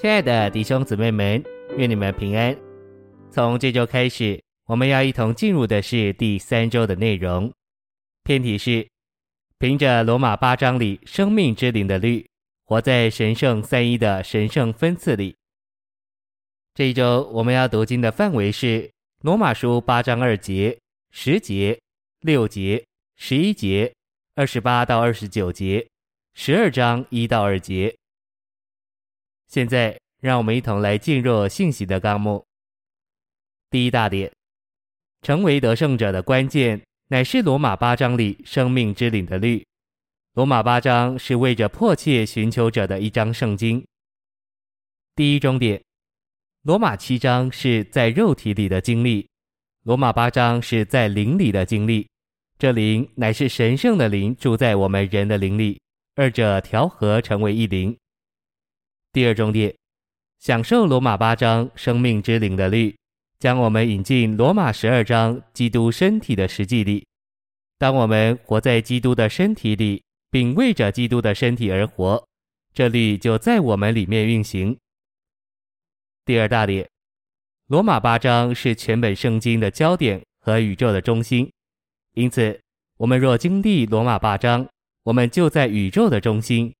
亲爱的弟兄姊妹们，愿你们平安。从这周开始，我们要一同进入的是第三周的内容。篇题是凭着罗马八章里生命之灵的律，活在神圣三一的神圣分赐里。这一周我们要读经的范围是罗马书八章二节、十节、六节、十一节、二十八到二十九节、十二章一到二节。现在，让我们一同来进入信息的纲目。第一大点，成为得胜者的关键，乃是罗马八章里生命之灵的律。罗马八章是为着迫切寻求者的一章圣经。第一重点，罗马七章是在肉体里的经历，罗马八章是在灵里的经历。这灵乃是神圣的灵住在我们人的灵里，二者调和成为一灵。第二重点，享受罗马八章生命之灵的律，将我们引进罗马十二章基督身体的实际里。当我们活在基督的身体里，并为着基督的身体而活，这律就在我们里面运行。第二大点，罗马八章是全本圣经的焦点和宇宙的中心，因此，我们若经历罗马八章，我们就在宇宙的中心。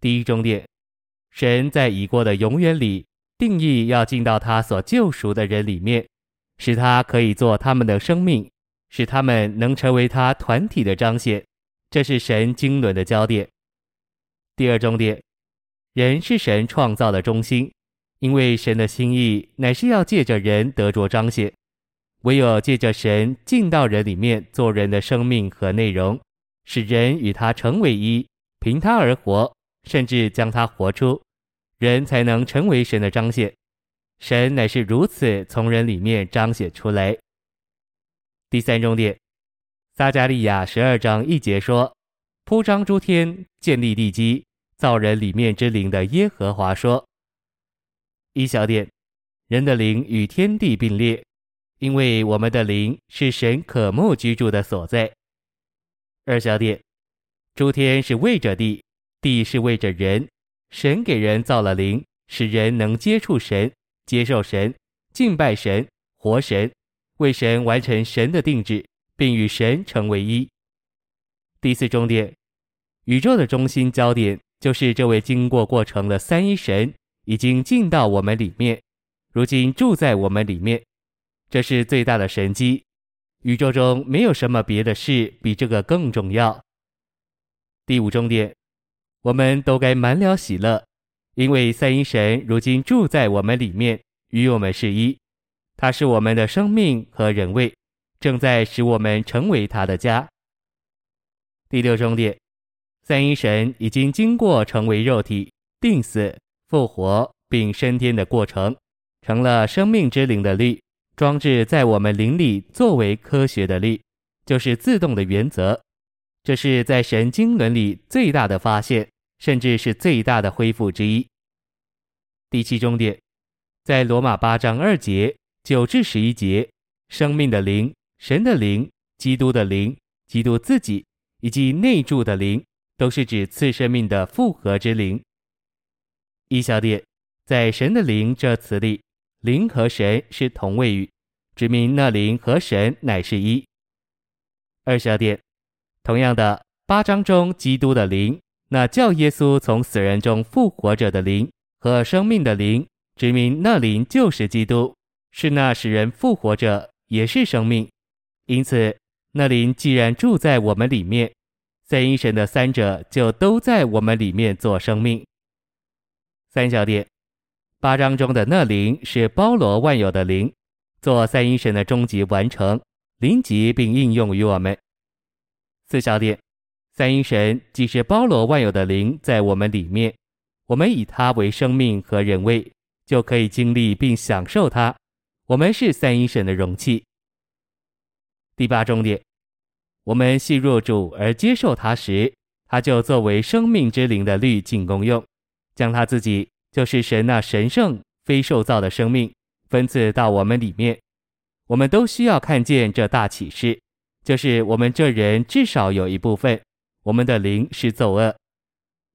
第一重点。神在已过的永远里定义要进到他所救赎的人里面，使他可以做他们的生命，使他们能成为他团体的彰显。这是神经纶的焦点。第二重点，人是神创造的中心，因为神的心意乃是要借着人得着彰显。唯有借着神进到人里面做人的生命和内容，使人与他成为一，凭他而活。甚至将他活出，人才能成为神的彰显。神乃是如此从人里面彰显出来。第三重点，撒迦利亚十二章一节说：“铺张诸天，建立地基，造人里面之灵的耶和华说。”一小点，人的灵与天地并列，因为我们的灵是神渴慕居住的所在。二小点，诸天是为着地。地是为着人，神给人造了灵，使人能接触神、接受神、敬拜神、活神，为神完成神的定旨，并与神成为一。第四重点，宇宙的中心焦点就是这位经过过程的三一神已经进到我们里面，如今住在我们里面，这是最大的神机。宇宙中没有什么别的事比这个更重要。第五重点。我们都该满了喜乐，因为三一神如今住在我们里面，与我们是一。他是我们的生命和人位，正在使我们成为他的家。第六重点，三一神已经经过成为肉体、定死、复活并升天的过程，成了生命之灵的力，装置在我们灵里作为科学的力，就是自动的原则。这是在神经纶里最大的发现。甚至是最大的恢复之一。第七重点，在罗马八章二节九至十一节，生命的灵、神的灵、基督的灵、基督自己以及内住的灵，都是指次生命的复合之灵。一小点，在神的灵这词里，灵和神是同位语，指明那灵和神乃是一。二小点，同样的，八章中基督的灵。那叫耶稣从死人中复活者的灵和生命的灵，指明那灵就是基督，是那使人复活者，也是生命。因此，那灵既然住在我们里面，三一神的三者就都在我们里面做生命。三小点，八章中的那灵是包罗万有的灵，做三一神的终极完成，临及并应用于我们。四小点。三一神既是包罗万有的灵在我们里面，我们以他为生命和人位，就可以经历并享受他。我们是三一神的容器。第八重点，我们系入主而接受他时，他就作为生命之灵的律进功用，将他自己就是神那神圣非受造的生命分赐到我们里面。我们都需要看见这大启示，就是我们这人至少有一部分。我们的灵是奏恶，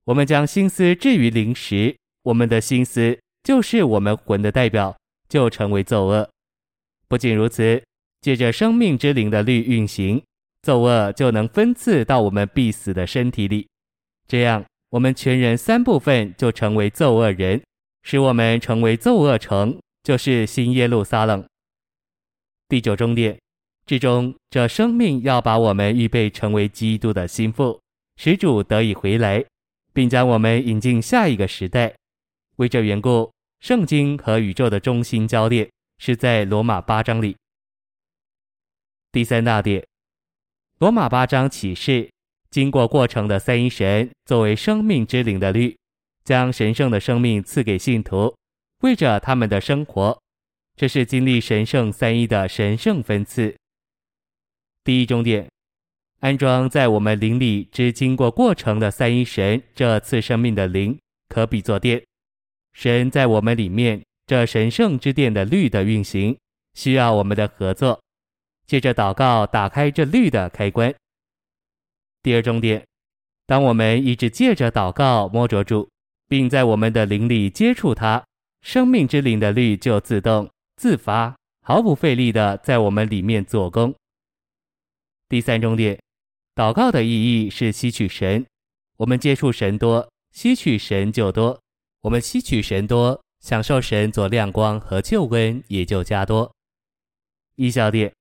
我们将心思置于灵时，我们的心思就是我们魂的代表，就成为奏恶。不仅如此，借着生命之灵的律运行，奏恶就能分次到我们必死的身体里。这样，我们全人三部分就成为奏恶人，使我们成为奏恶城，就是新耶路撒冷。第九重点，至终这生命要把我们预备成为基督的心腹，使主得以回来，并将我们引进下一个时代。为这缘故，圣经和宇宙的中心焦点是在罗马八章里。第三大点，罗马八章启示，经过过程的三一神作为生命之灵的律，将神圣的生命赐给信徒，为着他们的生活。这是经历神圣三一的神圣分赐。第一重点，安装在我们灵里之经过过程的三一神这次生命的灵，可比作电。神在我们里面这神圣之电的律的运行，需要我们的合作。借着祷告打开这律的开关。第二重点，当我们一直借着祷告摸着住，并在我们的灵里接触它，生命之灵的律就自动。自发、毫不费力地在我们里面做工。第三重点，祷告的意义是吸取神。我们接触神多，吸取神就多。我们吸取神多，享受神做亮光和救恩也就加多。一小点，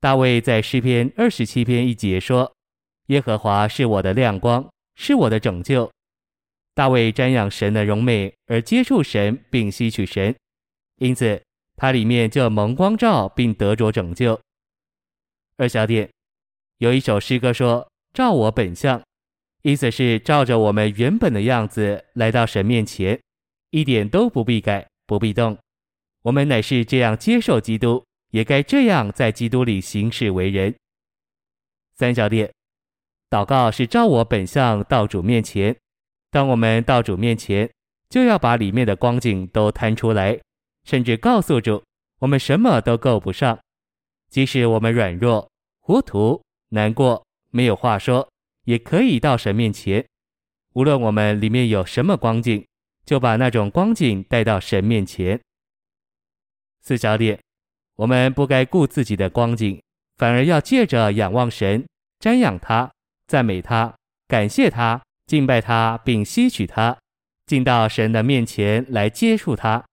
大卫在诗篇二十七篇一节说：“耶和华是我的亮光，是我的拯救。”大卫瞻仰神的荣美而接触神，并吸取神，因此。它里面就蒙光照，并得着拯救。二小点，有一首诗歌说：“照我本相”，意思是照着我们原本的样子来到神面前，一点都不必改，不必动。我们乃是这样接受基督，也该这样在基督里行事为人。三小点，祷告是照我本相到主面前。当我们到主面前，就要把里面的光景都摊出来。甚至告诉主，我们什么都够不上，即使我们软弱、糊涂、难过、没有话说，也可以到神面前。无论我们里面有什么光景，就把那种光景带到神面前。四小点，我们不该顾自己的光景，反而要借着仰望神、瞻仰他、赞美他、感谢他、敬拜他，并吸取他，进到神的面前来接触他。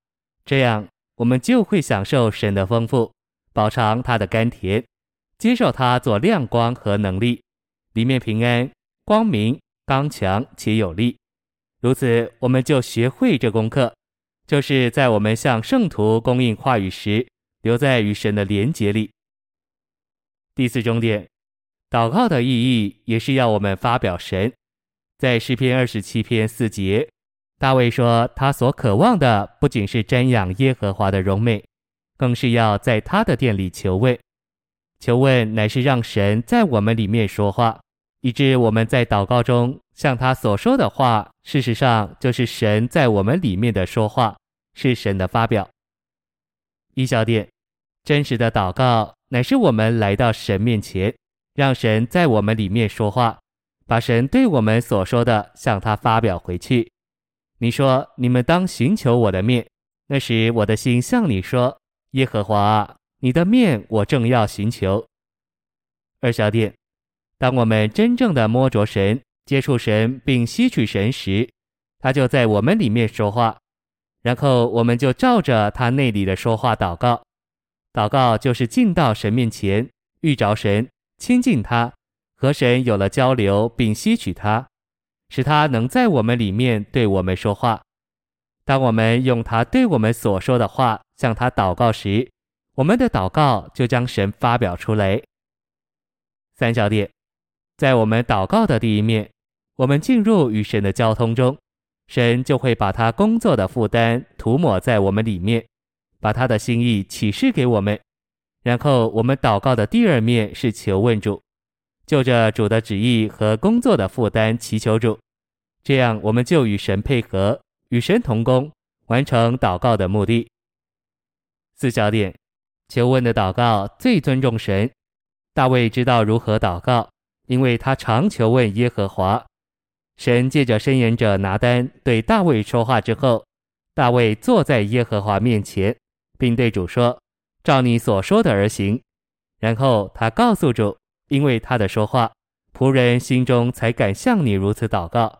这样，我们就会享受神的丰富，饱尝他的甘甜，接受他做亮光和能力，里面平安、光明、刚强且有力。如此，我们就学会这功课，就是在我们向圣徒供应话语时，留在与神的连结里。第四重点，祷告的意义也是要我们发表神，在诗篇二十七篇四节。大卫说：“他所渴望的不仅是瞻仰耶和华的荣美，更是要在他的殿里求问。求问乃是让神在我们里面说话，以致我们在祷告中向他所说的话，事实上就是神在我们里面的说话，是神的发表。一小点，真实的祷告乃是我们来到神面前，让神在我们里面说话，把神对我们所说的向他发表回去。”你说：“你们当寻求我的面。”那时我的心向你说：“耶和华，你的面我正要寻求。”二小点，当我们真正的摸着神、接触神并吸取神时，他就在我们里面说话，然后我们就照着他内里的说话祷告。祷告就是进到神面前，遇着神，亲近他，和神有了交流，并吸取他。使他能在我们里面对我们说话。当我们用他对我们所说的话向他祷告时，我们的祷告就将神发表出来。三小点，在我们祷告的第一面，我们进入与神的交通中，神就会把他工作的负担涂抹在我们里面，把他的心意启示给我们。然后我们祷告的第二面是求问主。就着主的旨意和工作的负担祈求主，这样我们就与神配合，与神同工，完成祷告的目的。四小点，求问的祷告最尊重神。大卫知道如何祷告，因为他常求问耶和华。神借着申言者拿单对大卫说话之后，大卫坐在耶和华面前，并对主说：“照你所说的而行。”然后他告诉主，因为他的说话，仆人心中才敢向你如此祷告。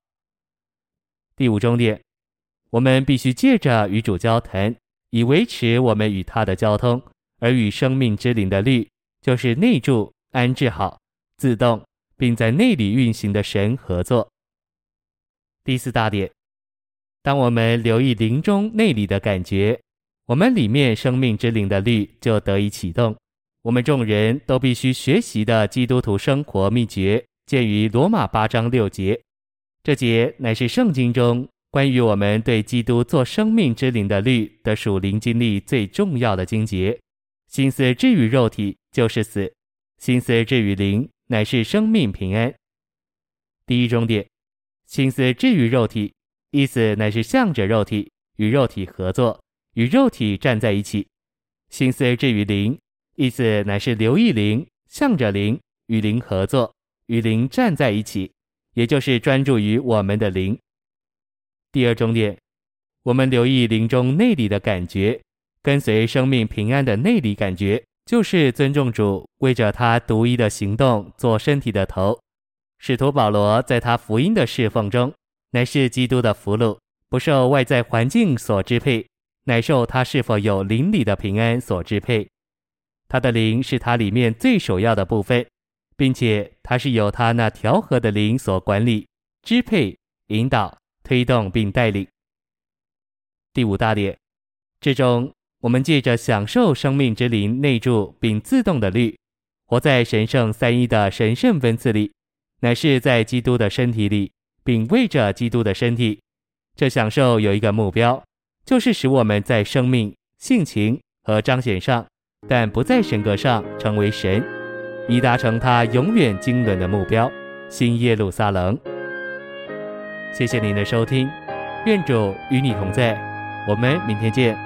第五重点，我们必须借着与主交谈，以维持我们与他的交通，而与生命之灵的律，就是内住、安置好、自动，并在内里运行的神合作。第四大点，当我们留意灵中内里的感觉，我们里面生命之灵的律就得以启动。我们众人都必须学习的基督徒生活秘诀，见于罗马八章六节。这节乃是圣经中关于我们对基督做生命之灵的律的属灵经历最重要的经节。心思置于肉体就是死，心思置于灵乃是生命平安。第一重点。心思置于肉体，意思乃是向着肉体，与肉体合作，与肉体站在一起；心思置于灵，意思乃是留意灵，向着灵，与灵合作，与灵站在一起，也就是专注于我们的灵。第二重点，我们留意灵中内里的感觉，跟随生命平安的内里感觉，就是尊重主，为着他独一的行动做身体的头。使徒保罗在他福音的侍奉中，乃是基督的俘虏，不受外在环境所支配，乃受他是否有灵里的平安所支配。他的灵是他里面最首要的部分，并且他是由他那调和的灵所管理、支配、引导、推动并带领。第五大点，之中我们借着享受生命之灵内住并自动的律，活在神圣三一的神圣分赐里。乃是在基督的身体里，并为着基督的身体，这享受有一个目标，就是使我们在生命、性情和彰显上，但不在神格上成为神，以达成他永远经纶的目标——新耶路撒冷。谢谢您的收听，愿主与你同在，我们明天见。